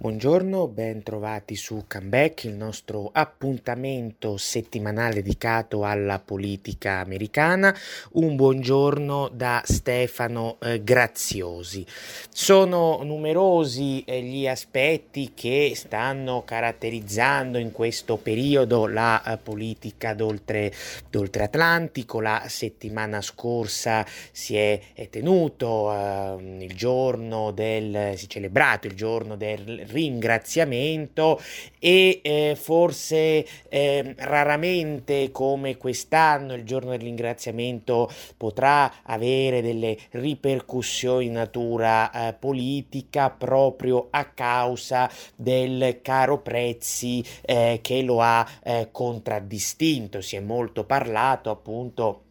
Buongiorno, ben trovati su Comeback, il nostro appuntamento settimanale dedicato alla politica americana. Un buongiorno da Stefano eh, Graziosi. Sono numerosi eh, gli aspetti che stanno caratterizzando in questo periodo la eh, politica d'oltre, d'oltre, Atlantico. La settimana scorsa si è, è tenuto ehm, il giorno del, si è celebrato il giorno del ringraziamento e eh, forse eh, raramente come quest'anno il giorno del ringraziamento potrà avere delle ripercussioni in natura eh, politica proprio a causa del caro prezzi eh, che lo ha eh, contraddistinto. Si è molto parlato appunto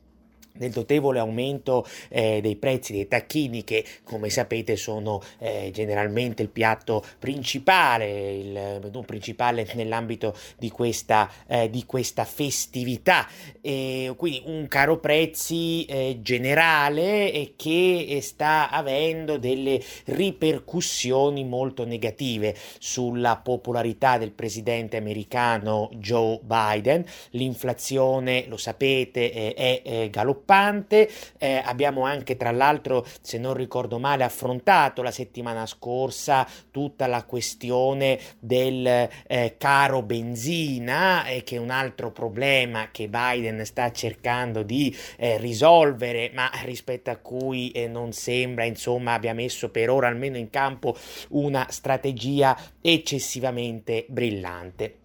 del notevole aumento eh, dei prezzi dei tacchini che come sapete sono eh, generalmente il piatto principale, il menù principale nell'ambito di questa, eh, di questa festività. E quindi un caro prezzi eh, generale che sta avendo delle ripercussioni molto negative sulla popolarità del presidente americano Joe Biden. L'inflazione, lo sapete, è, è galoppante preoccupante. Eh, abbiamo anche, tra l'altro, se non ricordo male, affrontato la settimana scorsa tutta la questione del eh, caro benzina, eh, che è un altro problema che Biden sta cercando di eh, risolvere, ma rispetto a cui eh, non sembra, insomma, abbia messo per ora almeno in campo una strategia eccessivamente brillante.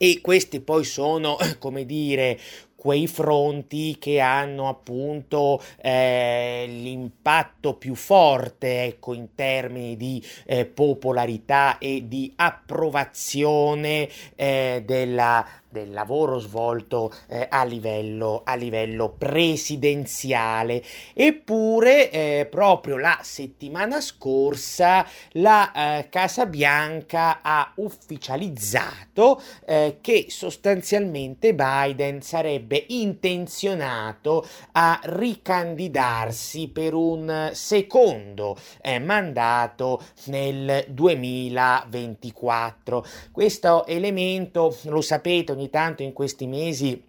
E questi poi sono, come dire, quei fronti che hanno appunto eh, l'impatto più forte ecco, in termini di eh, popolarità e di approvazione eh, della del lavoro svolto eh, a, livello, a, livello, presidenziale. Eppure, eh, proprio la settimana scorsa, la eh, Casa Bianca ha ufficializzato eh, che sostanzialmente Biden sarebbe intenzionato a ricandidarsi per un secondo eh, mandato nel 2024. Questo elemento, lo sapete, ogni tanto in questi mesi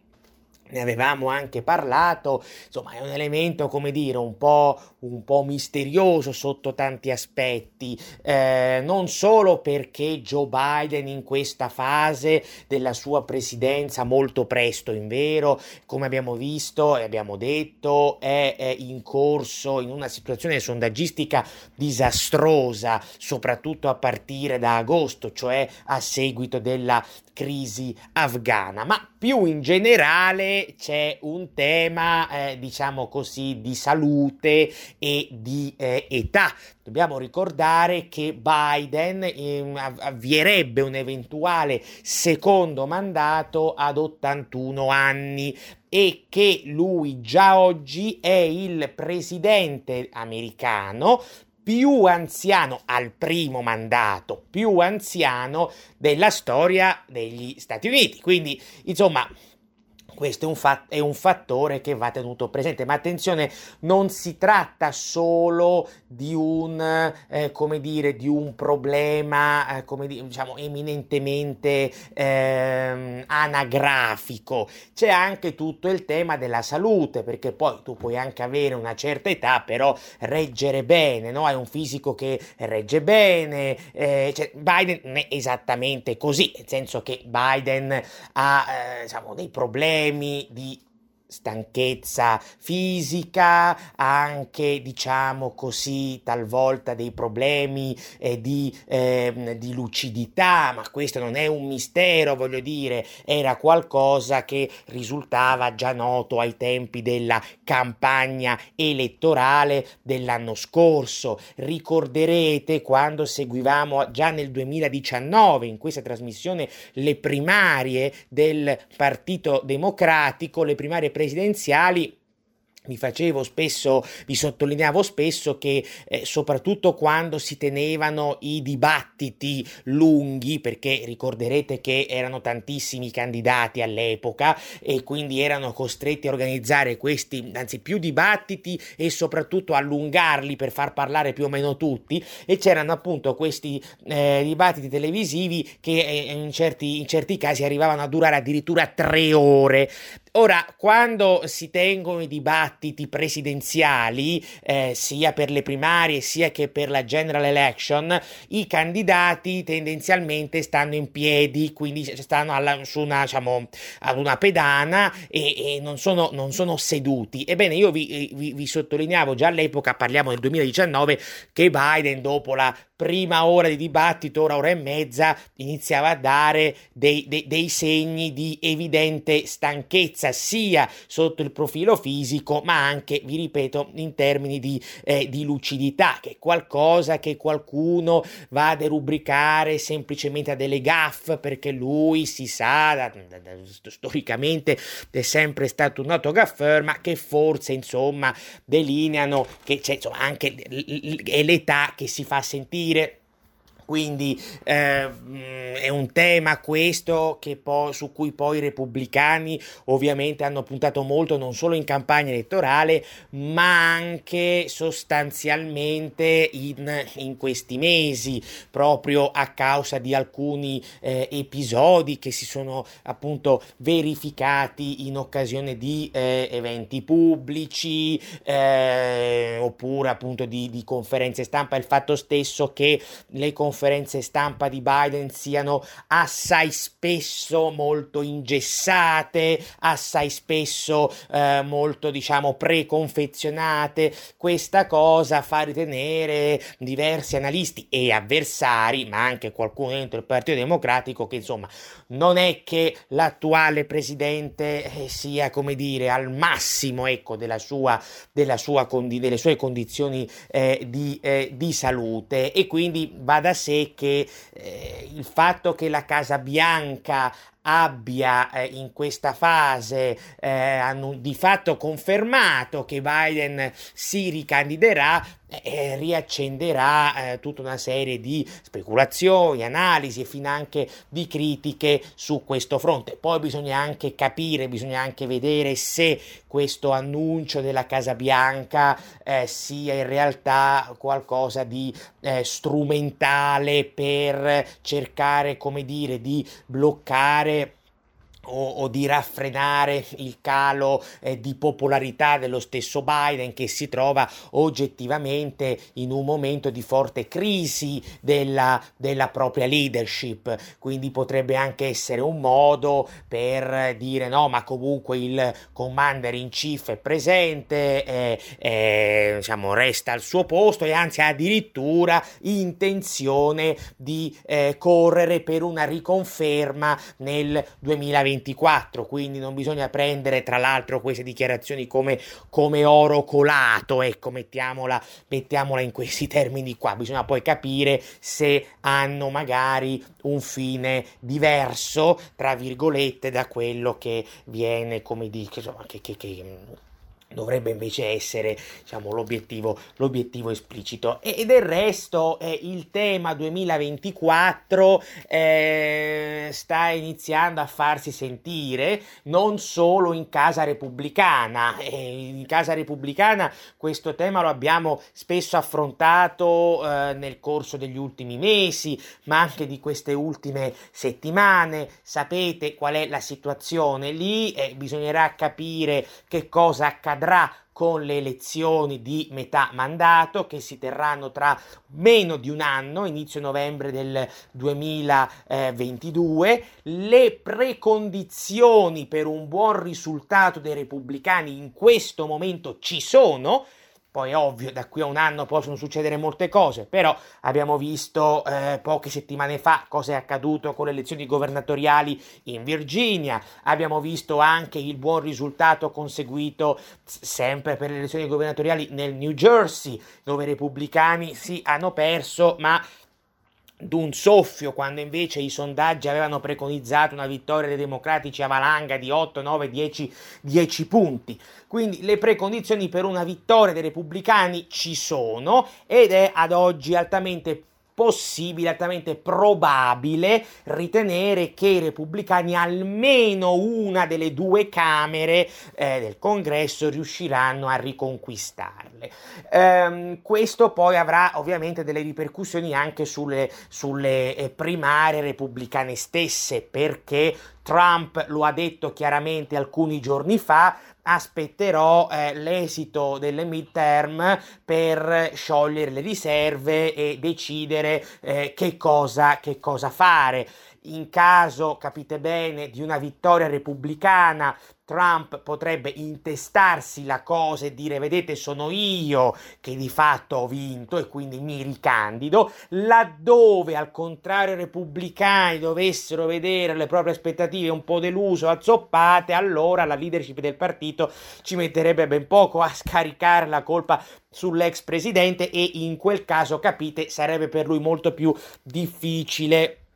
ne avevamo anche parlato, insomma è un elemento, come dire, un po', un po misterioso sotto tanti aspetti, eh, non solo perché Joe Biden in questa fase della sua presidenza, molto presto in vero, come abbiamo visto e abbiamo detto, è, è in corso in una situazione sondaggistica disastrosa, soprattutto a partire da agosto, cioè a seguito della crisi afghana, ma più in generale c'è un tema, eh, diciamo così, di salute e di eh, età. Dobbiamo ricordare che Biden eh, avvierebbe un eventuale secondo mandato ad 81 anni e che lui già oggi è il presidente americano più anziano al primo mandato, più anziano della storia degli Stati Uniti. Quindi, insomma, questo è un, fa- è un, fattore che va tenuto presente, ma attenzione, non si tratta solo di un, eh, come dire, di un problema, eh, come dire, diciamo, eminentemente eh, anagrafico, c'è anche tutto il tema della salute, perché poi tu puoi anche avere una certa età, però reggere bene, no? Hai un fisico che regge bene, eh, cioè, Biden è esattamente così, nel senso che Biden ha, eh, diciamo, dei problemi, problemi di stanchezza fisica, anche diciamo così talvolta dei problemi eh, di, eh, di, lucidità, ma questo non è un mistero, voglio dire, era qualcosa che risultava già noto ai tempi della campagna elettorale dell'anno scorso. Ricorderete quando seguivamo già nel 2019 in questa trasmissione le primarie del Partito Democratico, le primarie presidenziali vi facevo spesso, vi sottolineavo spesso che eh, soprattutto quando si tenevano i dibattiti lunghi, perché ricorderete che erano tantissimi candidati all'epoca e quindi erano costretti a organizzare questi, anzi più dibattiti e soprattutto allungarli per far parlare più o meno tutti e c'erano appunto questi eh, dibattiti televisivi che eh, in, certi, in certi casi arrivavano a durare addirittura tre ore. Ora, quando si tengono i dibattiti presidenziali, eh, sia per le primarie sia che per la general election, i candidati tendenzialmente stanno in piedi, quindi stanno alla, su una, diciamo, ad una pedana e, e non, sono, non, sono, seduti. Ebbene, io vi, vi, vi sottolineavo già all'epoca, parliamo del 2019, che Biden dopo la prima ora di dibattito, ora, ora e mezza, iniziava a dare dei, dei, dei segni di evidente stanchezza, sia sotto il profilo fisico, ma anche, vi ripeto, in termini di, eh, di lucidità, che è qualcosa che qualcuno va a derubricare semplicemente a delle gaffe, perché lui si sa, da, da, da, storicamente è sempre stato un noto gaffeur, ma che forse, insomma, delineano che c'è insomma, anche l'età che si fa sentire dire quindi eh, è un tema questo poi, su cui poi i repubblicani ovviamente hanno puntato molto non solo in campagna elettorale ma anche sostanzialmente in, in questi mesi proprio a causa di alcuni eh, episodi che si sono appunto verificati in occasione di eh, eventi pubblici eh, oppure appunto di, di conferenze stampa. Il fatto stesso che le conferenze conferenze stampa di Biden siano assai spesso molto ingessate, assai spesso eh, molto diciamo preconfezionate. Questa cosa fa ritenere diversi analisti e avversari, ma anche qualcuno dentro il Partito Democratico che insomma non è che l'attuale presidente eh, sia come dire al massimo ecco della sua, della sua condi- delle sue condizioni eh, di, eh, di salute e quindi va da sé sé che eh, il fatto che la Casa Bianca abbia eh, in questa fase eh, hanno di fatto confermato che Biden si ricandiderà eh, riaccenderà eh, tutta una serie di speculazioni, analisi e finanche di critiche su questo fronte. Poi bisogna anche capire, bisogna anche vedere se questo annuncio della Casa Bianca eh, sia in realtà qualcosa di eh, strumentale per cercare, come dire, di bloccare o, o, di raffrenare il calo eh, di popolarità dello stesso Biden che si trova oggettivamente in un momento di forte crisi della, della propria leadership. Quindi potrebbe anche essere un modo per dire no ma comunque il commander in chief è presente eh, eh, diciamo resta al suo posto e anzi addirittura intenzione di eh, correre per una riconferma nel 2020 2024, quindi non bisogna prendere tra l'altro queste dichiarazioni come, come oro colato, ecco, mettiamola, mettiamola in questi termini qua, bisogna poi capire se hanno magari un fine diverso, tra virgolette, da quello che viene, come dice, insomma, che, che, che dovrebbe invece essere diciamo, l'obiettivo, l'obiettivo esplicito. E, del resto eh, il tema 2024 eh, sta iniziando a farsi sentire non solo in casa repubblicana. Eh, in casa repubblicana questo tema lo abbiamo spesso affrontato eh, nel corso degli ultimi mesi ma anche di queste ultime settimane. Sapete qual è la situazione lì? Bisognerà capire che cosa accadrà accadrà con le elezioni di metà mandato che si terranno tra meno di un anno, inizio novembre del 2022. Le precondizioni per un buon risultato dei repubblicani in questo momento ci sono, poi è ovvio, da qui a un anno possono succedere molte cose, però abbiamo visto eh, poche settimane fa cosa è accaduto con le elezioni governatoriali in Virginia, abbiamo visto anche il buon risultato conseguito sempre per le elezioni governatoriali nel New Jersey, dove i repubblicani sì hanno perso, ma d'un soffio, quando invece i sondaggi avevano preconizzato una vittoria dei democratici a valanga di 8, 9, 10, 10 punti. Quindi le precondizioni per una vittoria dei repubblicani ci sono ed è ad oggi altamente possibile, altamente probabile ritenere che i repubblicani almeno una delle due camere eh, del congresso riusciranno a riconquistarle. Ehm, questo poi avrà ovviamente delle ripercussioni anche sulle, sulle eh, primarie repubblicane stesse perché Trump lo ha detto chiaramente alcuni giorni fa, aspetterò eh, l'esito delle midterm per sciogliere le riserve e decidere eh, che, cosa, che cosa fare. In caso, capite bene, di una vittoria repubblicana Trump potrebbe intestarsi la cosa e dire vedete sono io che di fatto ho vinto e quindi mi ricandido, laddove al contrario i repubblicani dovessero vedere le proprie aspettative un po' deluso, azzoppate, allora la leadership del partito ci metterebbe ben poco a scaricare la colpa sull'ex presidente e in quel caso capite sarebbe per lui molto più difficile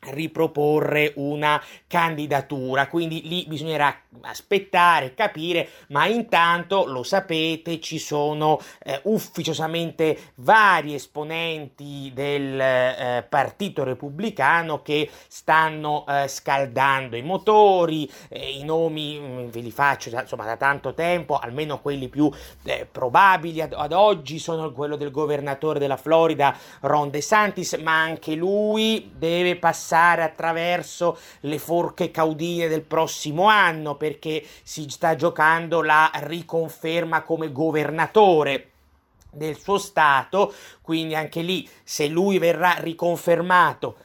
riproporre una candidatura. Quindi lì bisognerà aspettare capire ma intanto lo sapete ci sono eh, ufficiosamente vari esponenti del eh, partito repubblicano che stanno eh, scaldando i motori eh, i nomi mm, ve li faccio insomma da tanto tempo almeno quelli più eh, probabili ad, ad oggi sono quello del governatore della Florida Ron DeSantis ma anche lui deve passare passare attraverso le forche caudine del prossimo anno perché si sta giocando la riconferma come governatore del suo stato, quindi anche lì se lui verrà riconfermato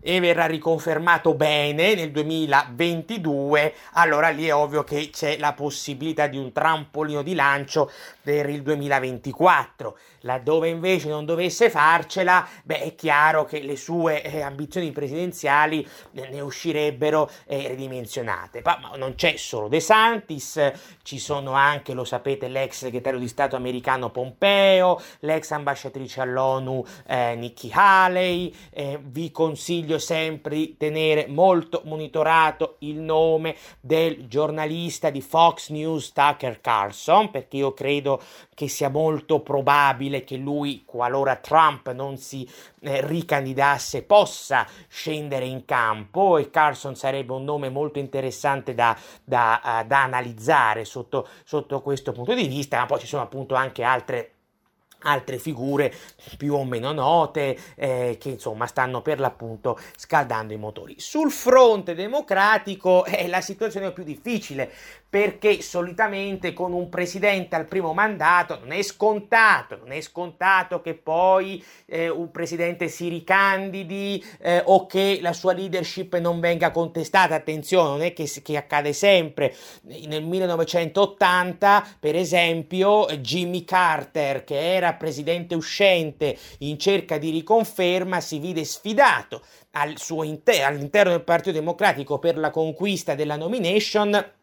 e verrà riconfermato bene nel 2022, allora lì è ovvio che c'è la possibilità di un trampolino di lancio per il 2024. Laddove invece non dovesse farcela, beh, è chiaro che le sue eh, ambizioni presidenziali eh, ne uscirebbero eh, ridimensionate. Ma, non c'è solo De Santis, ci sono anche, lo sapete, l'ex segretario di Stato americano Pompeo, l'ex ambasciatrice all'ONU eh, Nikki Haley. Eh, vi consiglio sempre di tenere molto monitorato il nome del giornalista di Fox News Tucker Carlson, perché io credo che sia molto probabile che lui, qualora Trump non si eh, ricandidasse, possa scendere in campo e Carson sarebbe un nome molto interessante da, da, uh, da analizzare sotto, sotto questo punto di vista, ma poi ci sono appunto anche altre altre figure più o meno note eh, che insomma stanno per l'appunto scaldando i motori. Sul fronte democratico è la situazione più difficile perché solitamente con un presidente al primo mandato non è scontato, non è scontato che poi eh, un presidente si ricandidi eh, o che la sua leadership non venga contestata. Attenzione, non è che, che accade sempre. Nel 1980, per esempio, Jimmy Carter, che era presidente uscente in cerca di riconferma, si vide sfidato al inter- all'interno del Partito Democratico per la conquista della nomination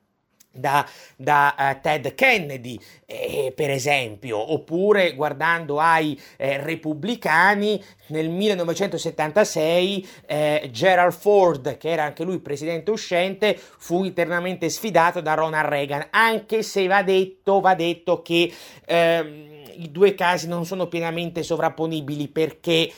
da, da uh, Ted Kennedy, eh, per esempio, oppure guardando ai eh, repubblicani nel 1976 eh, Gerald Ford, che era anche lui presidente uscente, fu internamente sfidato da Ronald Reagan, anche se va detto, va detto che ehm, i due casi non sono pienamente sovrapponibili perché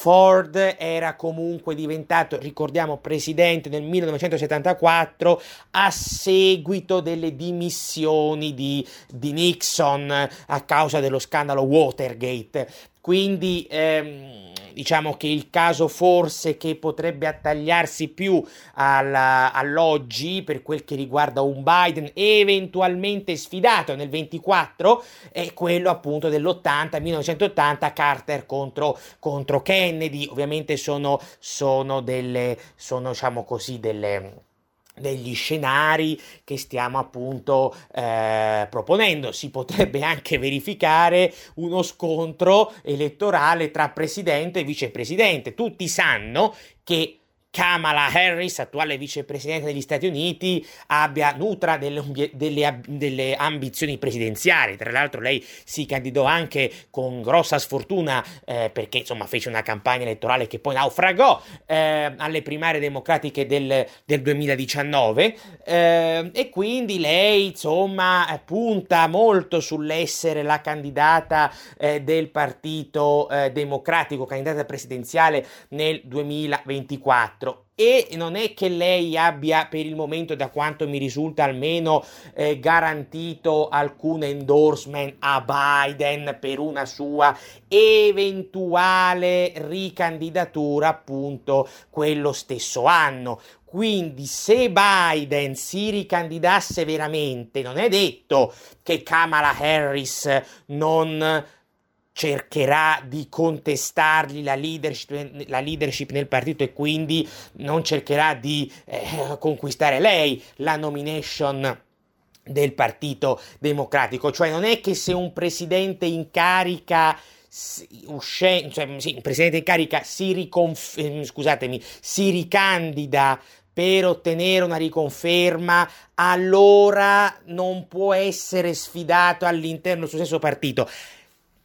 Ford era comunque diventato, ricordiamo, presidente nel 1974 a seguito delle dimissioni di, di Nixon a causa dello scandalo Watergate. Quindi ehm, diciamo che il caso forse che potrebbe attagliarsi più alla, all'oggi per quel che riguarda un Biden eventualmente sfidato nel 24 è quello appunto dell'80, 1980 Carter contro, contro Kennedy. Ovviamente sono, sono delle, sono diciamo così delle degli scenari che stiamo appunto eh, proponendo. Si potrebbe anche verificare uno scontro elettorale tra presidente e vicepresidente. Tutti sanno che Kamala Harris, attuale vicepresidente degli Stati Uniti, abbia, nutra delle, delle, delle, ambizioni presidenziali. Tra l'altro lei si candidò anche con grossa sfortuna eh, perché insomma fece una campagna elettorale che poi naufragò eh, alle primarie democratiche del, del 2019 eh, e quindi lei insomma punta molto sull'essere la candidata eh, del Partito eh, Democratico, candidata presidenziale nel 2024 e non è che lei abbia per il momento, da quanto mi risulta almeno, eh, garantito alcun endorsement a Biden per una sua eventuale ricandidatura appunto quello stesso anno. Quindi se Biden si ricandidasse veramente, non è detto che Kamala Harris non cercherà di contestargli la leadership, la leadership, nel partito e quindi non cercherà di eh, conquistare lei la nomination del Partito Democratico. Cioè non è che se un presidente in carica usce, cioè, sì, un presidente in carica si riconf- eh, scusatemi, si ricandida per ottenere una riconferma, allora non può essere sfidato all'interno del suo stesso partito.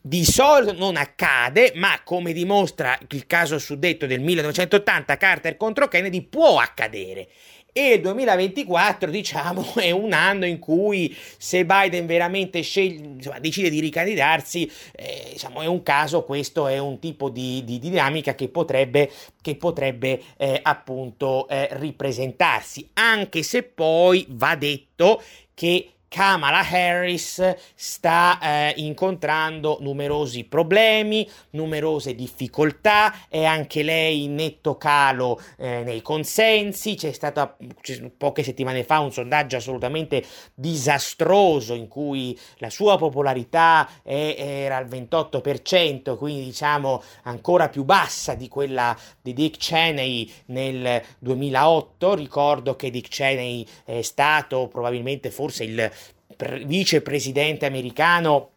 Di solito non accade, ma come dimostra il caso suddetto del 1980 Carter contro Kennedy, può accadere. E il 2024, diciamo, è un anno in cui se Biden veramente sceglie, insomma, decide di ricandidarsi, eh, diciamo, è un caso, questo è un tipo di, di dinamica che potrebbe, che potrebbe eh, appunto eh, ripresentarsi, anche se poi va detto che Kamala Harris sta eh, incontrando numerosi problemi, numerose difficoltà, è anche lei in netto calo eh, nei consensi, c'è stato poche settimane fa un sondaggio assolutamente disastroso in cui la sua popolarità è, era al 28%, quindi diciamo ancora più bassa di quella di Dick Cheney nel 2008, ricordo che Dick Cheney è stato probabilmente forse il vicepresidente americano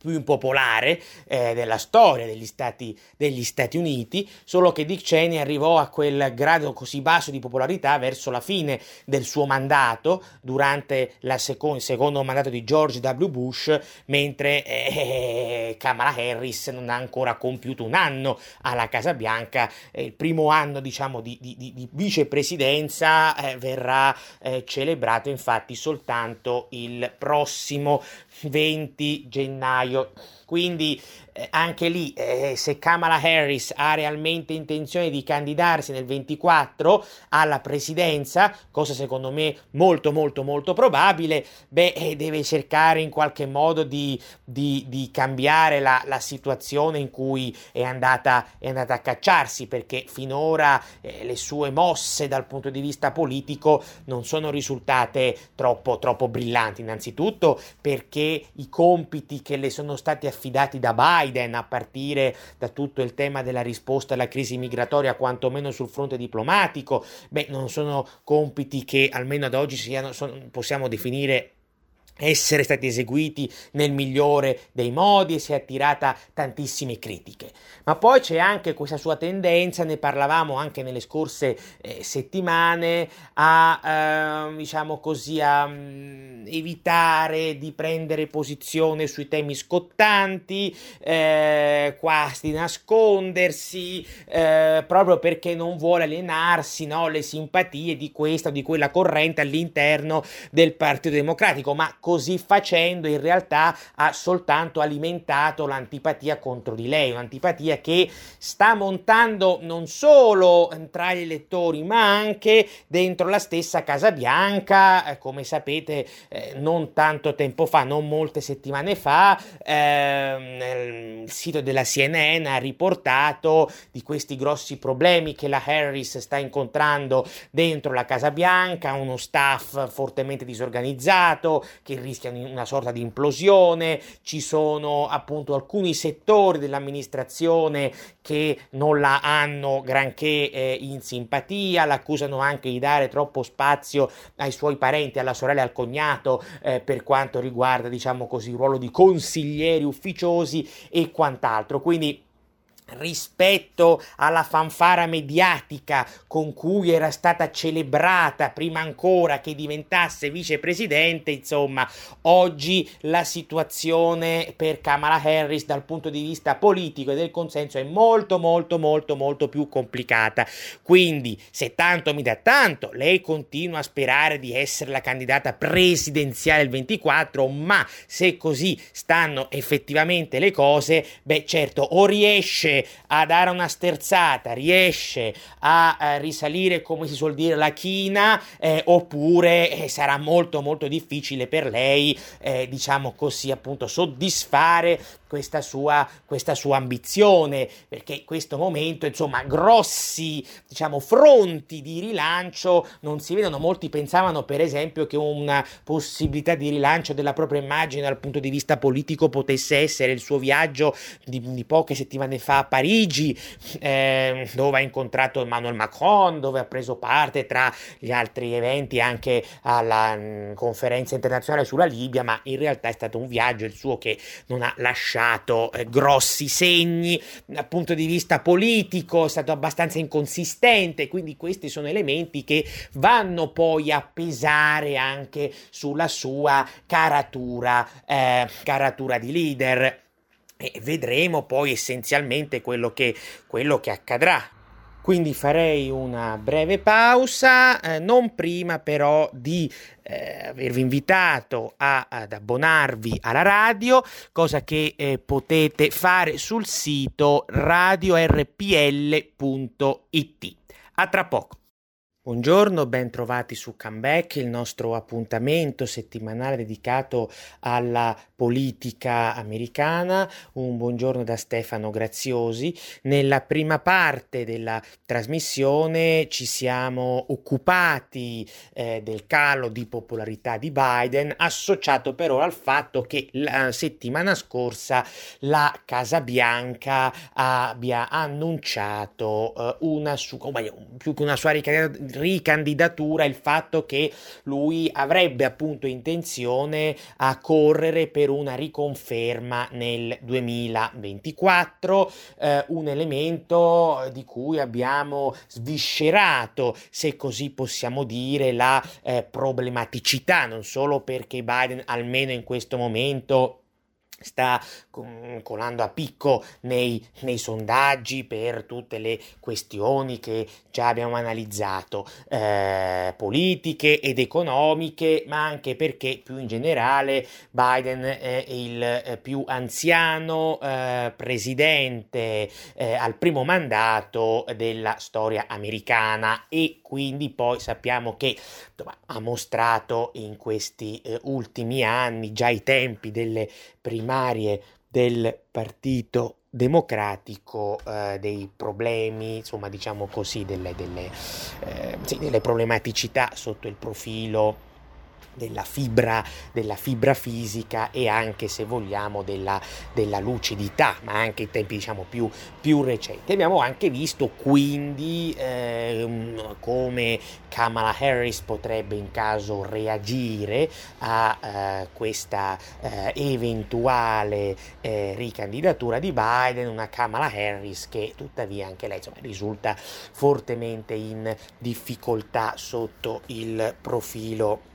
più impopolare eh, della storia degli Stati, degli Stati, Uniti, solo che Dick Cheney arrivò a quel grado così basso di popolarità verso la fine del suo mandato, durante seco- il secondo mandato di George W. Bush, mentre eh, Kamala Harris non ha ancora compiuto un anno alla Casa Bianca, eh, il primo anno diciamo di, di, di vicepresidenza eh, verrà eh, celebrato infatti soltanto il prossimo 20 gennaio. Quindi eh, anche lì, eh, se Kamala Harris ha realmente intenzione di candidarsi nel 24 alla presidenza, cosa secondo me molto molto molto probabile, beh, eh, deve cercare in qualche modo di, di, di cambiare la, la, situazione in cui è andata, è andata, a cacciarsi, perché finora eh, le sue mosse dal punto di vista politico non sono risultate troppo, troppo brillanti, innanzitutto perché i compiti che le sono stati affidati affidati da Biden a partire da tutto il tema della risposta alla crisi migratoria, quantomeno sul fronte diplomatico, beh, non sono compiti che almeno ad oggi siano, sono, possiamo definire essere stati eseguiti nel migliore dei modi e si è attirata tantissime critiche. Ma poi c'è anche questa sua tendenza, ne parlavamo anche nelle scorse eh, settimane, a eh, diciamo così a um, evitare di prendere posizione sui temi scottanti, eh, quasi nascondersi, eh, proprio perché non vuole alienarsi no, le simpatie di questa o di quella corrente all'interno del Partito Democratico, ma così facendo in realtà ha soltanto alimentato l'antipatia contro di lei, un'antipatia che sta montando non solo tra gli elettori ma anche dentro la stessa Casa Bianca, eh, come sapete eh, non tanto tempo fa, non molte settimane fa, eh, il sito della CNN ha riportato di questi grossi problemi che la Harris sta incontrando dentro la Casa Bianca, uno staff fortemente disorganizzato che rischia una sorta di implosione, ci sono appunto alcuni settori dell'amministrazione che non la hanno granché eh, in simpatia, l'accusano anche di dare troppo spazio ai suoi parenti, alla sorella e al cognato eh, per quanto riguarda diciamo così il ruolo di consiglieri ufficiosi e quant'altro. Quindi rispetto alla fanfara mediatica con cui era stata celebrata prima ancora che diventasse vicepresidente, insomma, oggi la situazione per Kamala Harris dal punto di vista politico e del consenso è molto molto molto molto più complicata. Quindi, se tanto mi dà tanto, lei continua a sperare di essere la candidata presidenziale il 24, ma se così stanno effettivamente le cose, beh, certo, o riesce a dare una sterzata, riesce a, a risalire, come si suol dire, la china, eh, oppure eh, sarà molto molto difficile per lei, eh, diciamo così, appunto, soddisfare questa sua, questa sua ambizione, perché in questo momento, insomma, grossi, diciamo, fronti di rilancio non si vedono. Molti pensavano, per esempio, che una possibilità di rilancio della propria immagine dal punto di vista politico potesse essere il suo viaggio di, di poche settimane fa a Parigi, eh, dove ha incontrato Emmanuel Macron, dove ha preso parte tra gli altri eventi anche alla mh, mm, conferenza internazionale sulla Libia, ma in realtà è stato un viaggio il suo che non ha lasciato lasciato eh, grossi segni dal punto di vista politico, è stato abbastanza inconsistente, quindi questi sono elementi che vanno poi a pesare anche sulla sua caratura, eh, caratura di leader. E vedremo poi essenzialmente quello che, quello che accadrà. Quindi farei una breve pausa, eh, non prima però di eh, avervi invitato a, ad abbonarvi alla radio, cosa che eh, potete fare sul sito radiorpl.it. A tra poco. Buongiorno, ben trovati su Comeback, il nostro appuntamento settimanale dedicato alla politica americana. Un buongiorno da Stefano Graziosi. Nella prima parte della trasmissione ci siamo occupati eh, del calo di popolarità di Biden, associato però al fatto che la settimana scorsa la Casa Bianca abbia annunciato eh, una, su- più che una sua ricandidatura ricandidatura il fatto che lui avrebbe appunto intenzione a correre per una riconferma nel 2024, eh, un elemento di cui abbiamo sviscerato, se così possiamo dire, la eh, problematicità, non solo perché Biden almeno in questo momento sta colando a picco nei, nei, sondaggi per tutte le questioni che già abbiamo analizzato, eh, politiche ed economiche, ma anche perché più in generale Biden è il eh, più anziano eh, presidente eh, al primo mandato della storia americana e quindi poi sappiamo che insomma, ha mostrato in questi eh, ultimi anni, già ai tempi delle primarie del Partito Democratico, eh, dei problemi, insomma diciamo così, delle, delle, eh, sì, delle problematicità sotto il profilo della fibra, della fibra fisica e anche se vogliamo della, della lucidità, ma anche in tempi diciamo più, più recenti. Abbiamo anche visto quindi eh, come Kamala Harris potrebbe in caso reagire a eh, questa eh, eventuale eh, ricandidatura di Biden, una Kamala Harris che tuttavia anche lei insomma, risulta fortemente in difficoltà sotto il profilo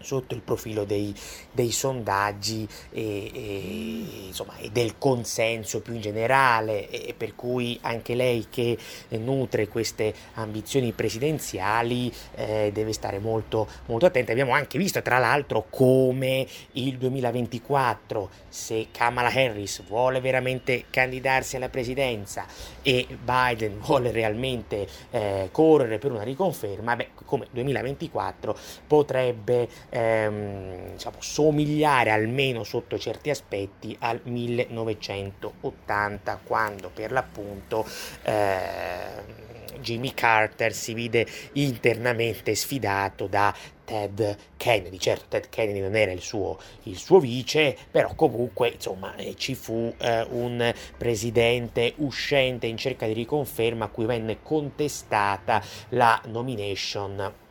sotto il profilo dei, dei sondaggi e, e, insomma, e, del consenso più in generale e per cui anche lei che nutre queste ambizioni presidenziali eh, deve stare molto, molto attenta. Abbiamo anche visto tra l'altro come il 2024 se Kamala Harris vuole veramente candidarsi alla presidenza e Biden vuole realmente eh, correre per una riconferma, beh, come 2024 potrebbe ehm, diciamo, somigliare almeno sotto certi aspetti al 1980 quando per l'appunto eh, Jimmy Carter si vide internamente sfidato da Ted Kennedy. Certo, Ted Kennedy non era il suo, il suo vice, però comunque insomma eh, ci fu eh, un presidente uscente in cerca di riconferma a cui venne contestata la nomination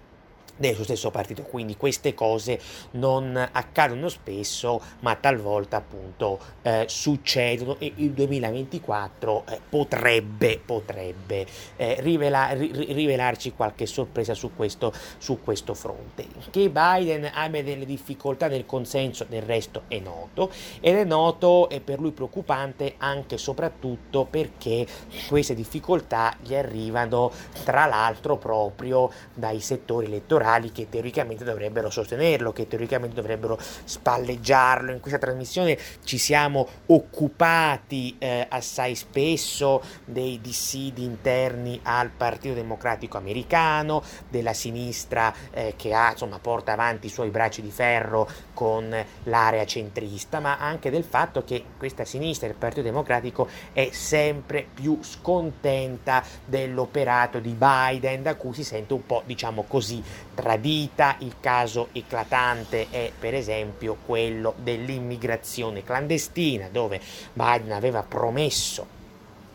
del suo stesso partito. Quindi queste cose non accadono spesso, ma talvolta appunto eh, succedono e il 2024 eh, potrebbe, potrebbe eh, rivela- ri- rivelarci qualche sorpresa su questo, su questo fronte. Che Biden abbia delle difficoltà nel consenso del resto è noto ed è noto e per lui preoccupante anche e soprattutto perché queste difficoltà gli arrivano tra l'altro proprio dai settori elettorali liberali che teoricamente dovrebbero sostenerlo, che teoricamente dovrebbero spalleggiarlo. In questa trasmissione ci siamo occupati eh, assai spesso dei dissidi interni al Partito Democratico americano, della sinistra eh, che ha, insomma, porta avanti i suoi bracci di ferro con l'area centrista, ma anche del fatto che questa sinistra, il Partito Democratico, è sempre più scontenta dell'operato di Biden, da cui si sente un po', diciamo così, tradita, il caso eclatante è per esempio quello dell'immigrazione clandestina dove Biden aveva promesso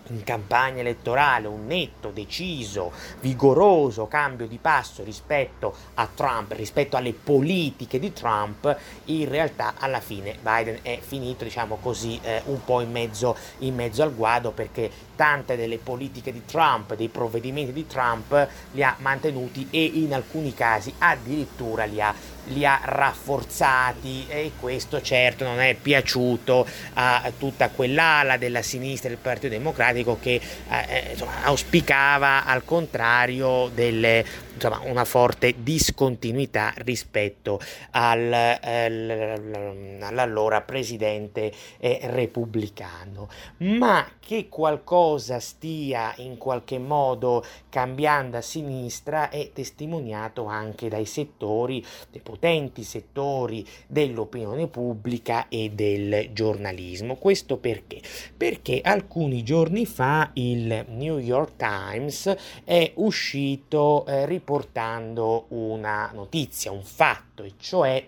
in campagna elettorale un netto, deciso, vigoroso cambio di passo rispetto a Trump, rispetto alle politiche di Trump, in realtà alla fine Biden è finito, diciamo così, eh, un po' in mezzo, in mezzo al guado perché tante delle politiche di Trump, dei provvedimenti di Trump li ha mantenuti e in alcuni casi addirittura li ha li ha rafforzati e questo certo non è piaciuto a tutta quell'ala della sinistra del Partito Democratico che eh, eh insomma, auspicava al contrario delle, insomma, una forte discontinuità rispetto al, al, all'allora presidente eh, repubblicano, ma che qualcosa stia in qualche modo cambiando a sinistra è testimoniato anche dai settori, dei potenti settori dell'opinione pubblica e del giornalismo. Questo perché? Perché alcuni giorni fa il New York Times è uscito eh, riportando una notizia, un fatto, e cioè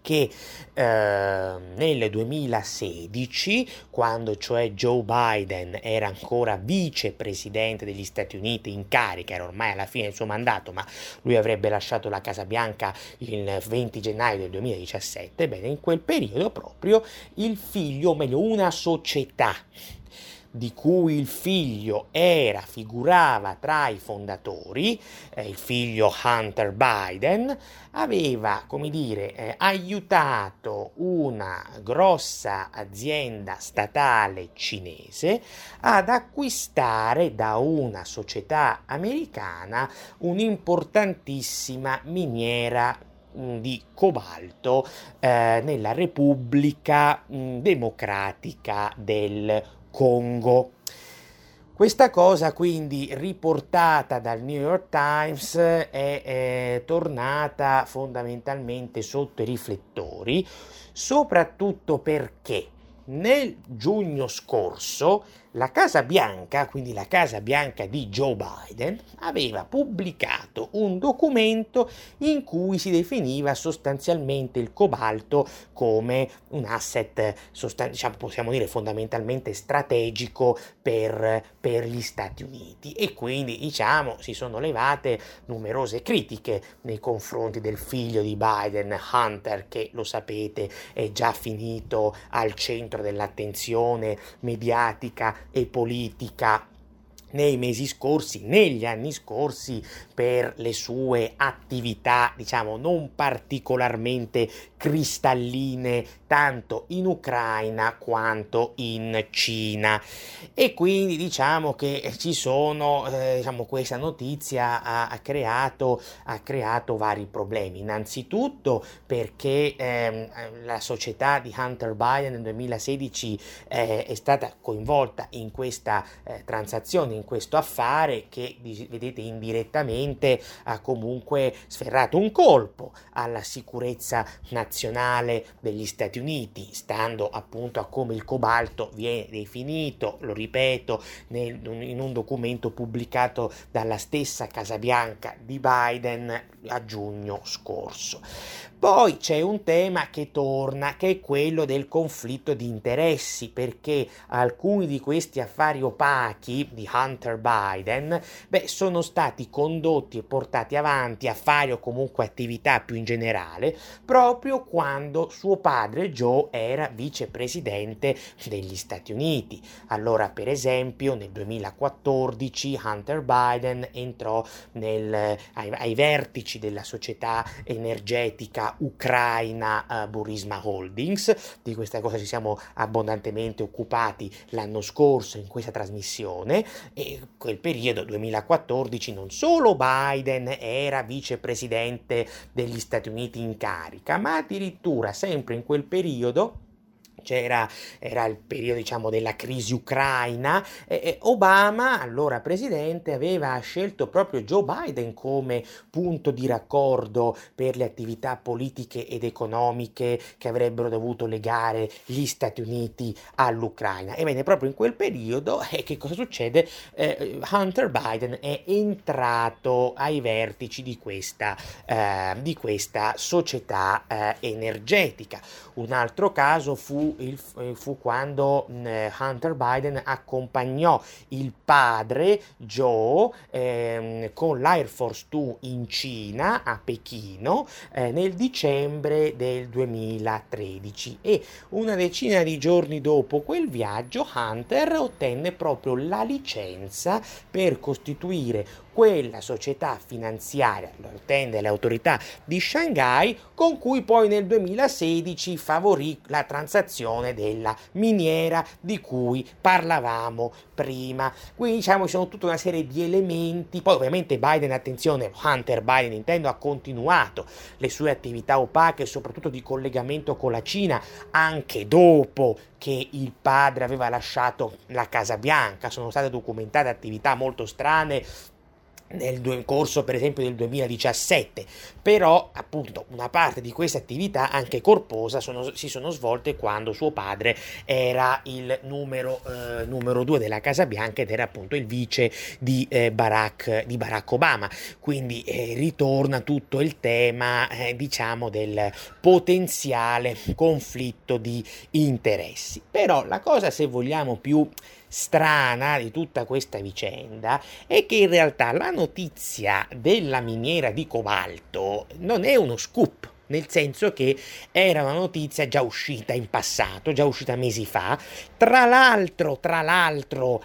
che eh, nel 2016, quando cioè Joe Biden era ancora vicepresidente degli Stati Uniti in carica, era ormai alla fine del suo mandato, ma lui avrebbe lasciato la Casa Bianca il 20 gennaio del 2017, bene, in quel periodo proprio il figlio, o meglio una società di cui il figlio era, figurava tra i fondatori, eh, il figlio Hunter Biden, aveva, come dire, eh, aiutato una grossa azienda statale cinese ad acquistare da una società americana un'importantissima miniera mm, di cobalto eh, nella Repubblica mh, mm, Democratica del Congo. Questa cosa quindi riportata dal New York Times è, è tornata fondamentalmente sotto i riflettori, soprattutto perché nel giugno scorso la Casa Bianca, quindi la Casa Bianca di Joe Biden, aveva pubblicato un documento in cui si definiva sostanzialmente il cobalto come un asset, sostan- diciamo, possiamo dire fondamentalmente strategico per, per gli Stati Uniti. E quindi diciamo si sono levate numerose critiche nei confronti del figlio di Biden, Hunter, che lo sapete è già finito al centro dell'attenzione mediatica e politica nei mesi scorsi, negli anni scorsi, per le sue attività, diciamo, non particolarmente cristalline tanto in Ucraina quanto in Cina. E quindi diciamo che ci sono, eh, diciamo, questa notizia ha, ha, creato, ha, creato, vari problemi. Innanzitutto perché ehm, la società di Hunter Biden nel 2016 eh, è stata coinvolta in questa eh, transazione, in questo affare che vedete indirettamente ha comunque sferrato un colpo alla sicurezza nazionale degli Stati Uniti, stando appunto a come il cobalto viene definito, lo ripeto, nel, in un documento pubblicato dalla stessa Casa Bianca di Biden a giugno scorso. Poi c'è un tema che torna, che è quello del conflitto di interessi, perché alcuni di questi affari opachi di Hunter Biden, beh, sono stati condotti e portati avanti affari o comunque attività più in generale proprio quando suo padre Joe era vicepresidente degli Stati Uniti. Allora, per esempio, nel 2014 Hunter Biden entrò nel, ai, ai, vertici della società energetica ucraina uh, Burisma Holdings. Di questa cosa ci siamo abbondantemente occupati l'anno scorso in questa trasmissione e quel periodo 2014 non solo Biden era vicepresidente degli Stati Uniti in carica, ma addirittura sempre in quel periodo periodo c'era era il periodo diciamo della crisi ucraina e Obama allora presidente aveva scelto proprio Joe Biden come punto di raccordo per le attività politiche ed economiche che avrebbero dovuto legare gli Stati Uniti all'Ucraina. Ebbene proprio in quel periodo eh, che cosa succede? Eh, Hunter Biden è entrato ai vertici di questa, eh, di questa società eh, energetica. Un altro caso fu il, eh, fu quando mh, mm, Hunter Biden accompagnò il padre Joe ehm, con l'Air Force 2 in Cina, a Pechino, eh, nel dicembre del 2013 e una decina di giorni dopo quel viaggio Hunter ottenne proprio la licenza per costituire quella società finanziaria, lo intende l'autorità di Shanghai, con cui poi nel 2016 favorì la transazione della miniera di cui parlavamo prima. Quindi diciamo ci sono tutta una serie di elementi, poi ovviamente Biden, attenzione, Hunter Biden intendo ha continuato le sue attività opache, soprattutto di collegamento con la Cina, anche dopo che il padre aveva lasciato la Casa Bianca, sono state documentate attività molto strane nel corso per esempio del 2017 però appunto una parte di queste attività anche corposa sono, si sono svolte quando suo padre era il numero, eh, numero due della Casa Bianca ed era appunto il vice di, eh, Barack, di Barack Obama. Quindi eh, ritorna tutto il tema eh, diciamo del potenziale conflitto di interessi. Però la cosa se vogliamo più strana di tutta questa vicenda è che in realtà la notizia della miniera di cobalto non è uno scoop nel senso che era una notizia già uscita in passato, già uscita mesi fa, tra l'altro, tra l'altro,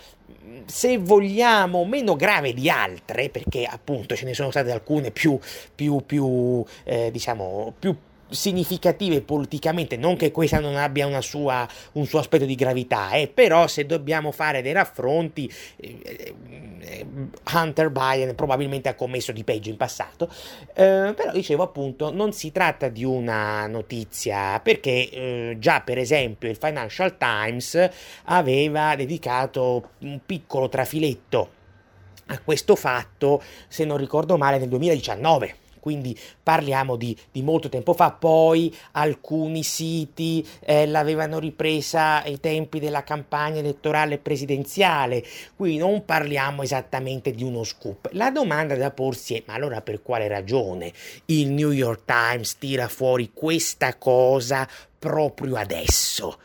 se vogliamo, meno grave di altre, perché appunto ce ne sono state alcune più, più, più eh, diciamo, più significative politicamente, non che questa non abbia sua, un suo aspetto di gravità, eh, però se dobbiamo fare dei raffronti, eh, eh, Hunter Biden probabilmente ha commesso di peggio in passato, eh, però dicevo appunto non si tratta di una notizia perché eh, già per esempio il Financial Times aveva dedicato un piccolo trafiletto a questo fatto, se non ricordo male, nel 2019 quindi parliamo di, di molto tempo fa, poi alcuni siti eh, l'avevano ripresa ai tempi della campagna elettorale presidenziale, qui non parliamo esattamente di uno scoop. La domanda da porsi è, ma allora per quale ragione il New York Times tira fuori questa cosa proprio adesso?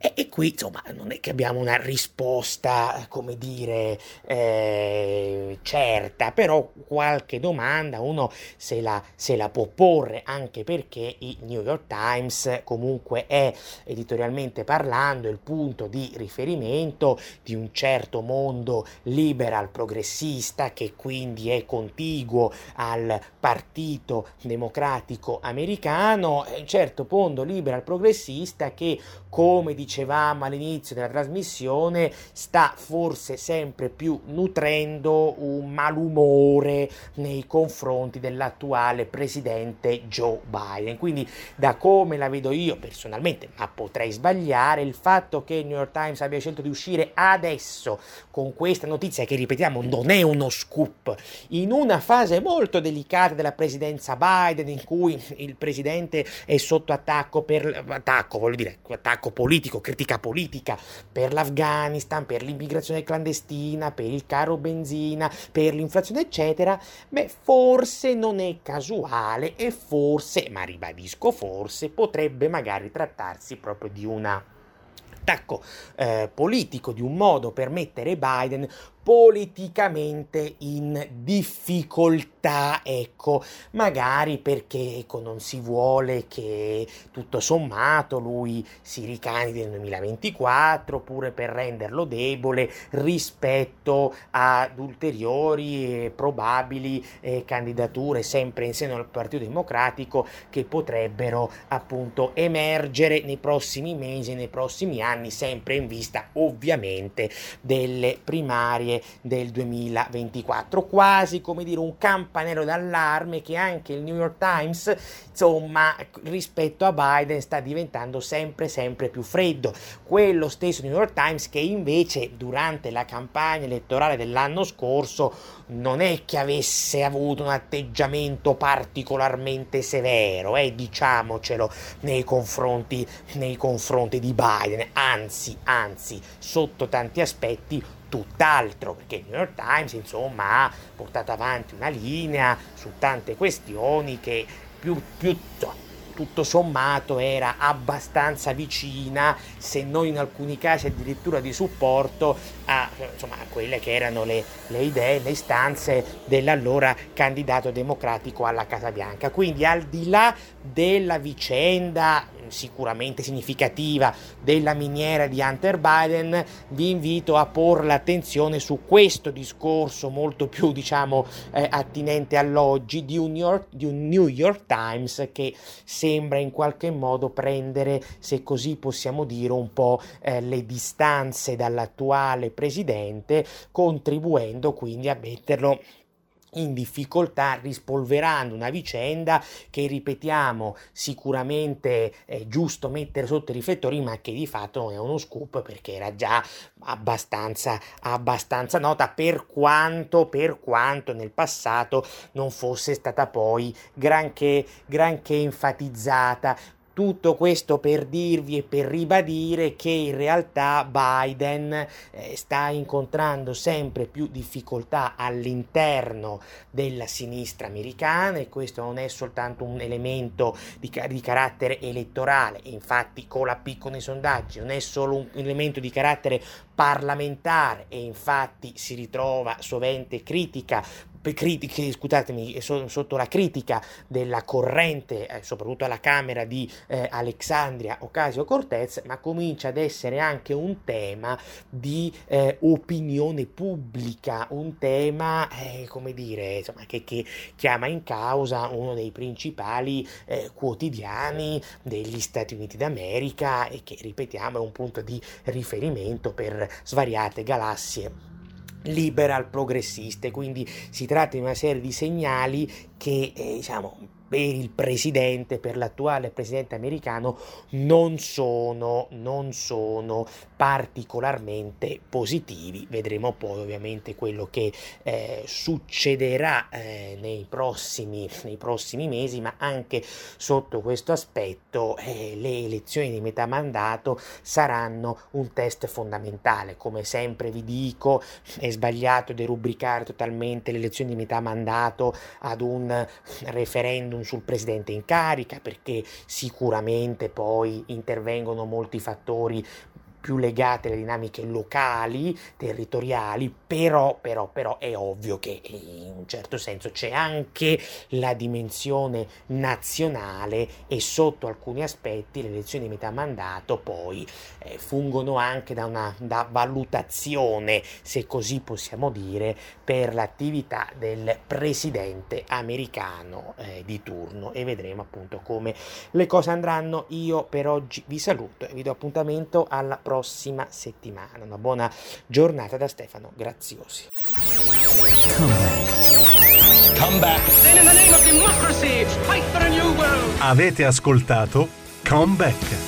E, e, qui insomma non è che abbiamo una risposta, come dire, eh, certa, però qualche domanda uno se la, se la, può porre, anche perché il New York Times comunque è editorialmente parlando il punto di riferimento di un certo mondo liberal progressista che quindi è contiguo al Partito Democratico Americano, un certo mondo liberal progressista che come dicevamo all'inizio della trasmissione, sta forse sempre più nutrendo un malumore nei confronti dell'attuale presidente Joe Biden. Quindi, da come la vedo io personalmente, ma potrei sbagliare, il fatto che il New York Times abbia scelto di uscire adesso con questa notizia, che ripetiamo non è uno scoop, in una fase molto delicata della presidenza Biden, in cui il presidente è sotto attacco per attacco, voglio dire, attacco attacco politico, critica politica per l'Afghanistan, per l'immigrazione clandestina, per il caro benzina, per l'inflazione, eccetera, beh, forse non è casuale e forse, ma ribadisco forse, potrebbe magari trattarsi proprio di una attacco eh, politico, di un modo per mettere Biden politicamente in difficoltà, ecco, magari perché ecco, non si vuole che tutto sommato lui si ricandidi nel 2024 oppure per renderlo debole rispetto ad ulteriori e probabili eh, candidature sempre in seno al Partito Democratico che potrebbero appunto emergere nei prossimi mesi, nei prossimi anni, sempre in vista ovviamente delle primarie del 2024, quasi come dire un campanello d'allarme che anche il New York Times, insomma, rispetto a Biden sta diventando sempre sempre più freddo. Quello stesso New York Times che invece durante la campagna elettorale dell'anno scorso non è che avesse avuto un atteggiamento particolarmente severo, eh, diciamocelo, nei confronti, nei confronti di Biden, anzi, anzi, sotto tanti aspetti tutt'altro, perché il New York Times insomma ha portato avanti una linea su tante questioni che più, più tutto sommato era abbastanza vicina, se non in alcuni casi addirittura di supporto a, insomma, a quelle che erano le, le, idee, le istanze dell'allora candidato democratico alla Casa Bianca. Quindi al di là della vicenda sicuramente significativa della miniera di Hunter Biden, vi invito a porre l'attenzione su questo discorso molto più diciamo eh, attinente all'oggi di un, York, di un New York Times che sembra in qualche modo prendere, se così possiamo dire, un po' eh, le distanze dall'attuale presidente, contribuendo quindi a metterlo in difficoltà rispolverando una vicenda che ripetiamo sicuramente è giusto mettere sotto i riflettori ma che di fatto non è uno scoop perché era già abbastanza, abbastanza nota per quanto, per quanto nel passato non fosse stata poi granché, granché enfatizzata tutto questo per dirvi e per ribadire che in realtà Biden eh, sta incontrando sempre più difficoltà all'interno della sinistra americana e questo non è soltanto un elemento di, di carattere elettorale, infatti con la piccola nei sondaggi, non è solo un elemento di carattere parlamentare e infatti si ritrova sovente critica critiche, scusatemi, sotto la critica della corrente, eh, soprattutto alla Camera di eh, Alexandria Ocasio-Cortez, ma comincia ad essere anche un tema di eh, opinione pubblica, un tema, eh, come dire, insomma, che, che, chiama in causa uno dei principali eh, quotidiani degli Stati Uniti d'America e che, ripetiamo, è un punto di riferimento per svariate galassie liberal progressiste, quindi si tratta di una serie di segnali che eh, diciamo per il presidente, per l'attuale presidente americano, non sono, non sono particolarmente positivi. Vedremo poi ovviamente quello che eh, succederà eh, nei, prossimi, nei, prossimi, mesi, ma anche sotto questo aspetto eh, le elezioni di metà mandato saranno un test fondamentale. Come sempre vi dico, è sbagliato derubricare totalmente le elezioni di metà mandato ad un referendum referendum sul presidente in carica perché sicuramente poi intervengono molti fattori più legate alle dinamiche locali, territoriali, però, però, però è ovvio che in un certo senso c'è anche la dimensione nazionale e sotto alcuni aspetti le elezioni di metà mandato poi eh, fungono anche da una da valutazione, se così possiamo dire, per l'attività del presidente americano eh, di turno e vedremo appunto come le cose andranno. Io per oggi vi saluto e vi do appuntamento alla prossima settimana. Una buona giornata da Stefano Graziosi. Come back. Avete ascoltato Come Back.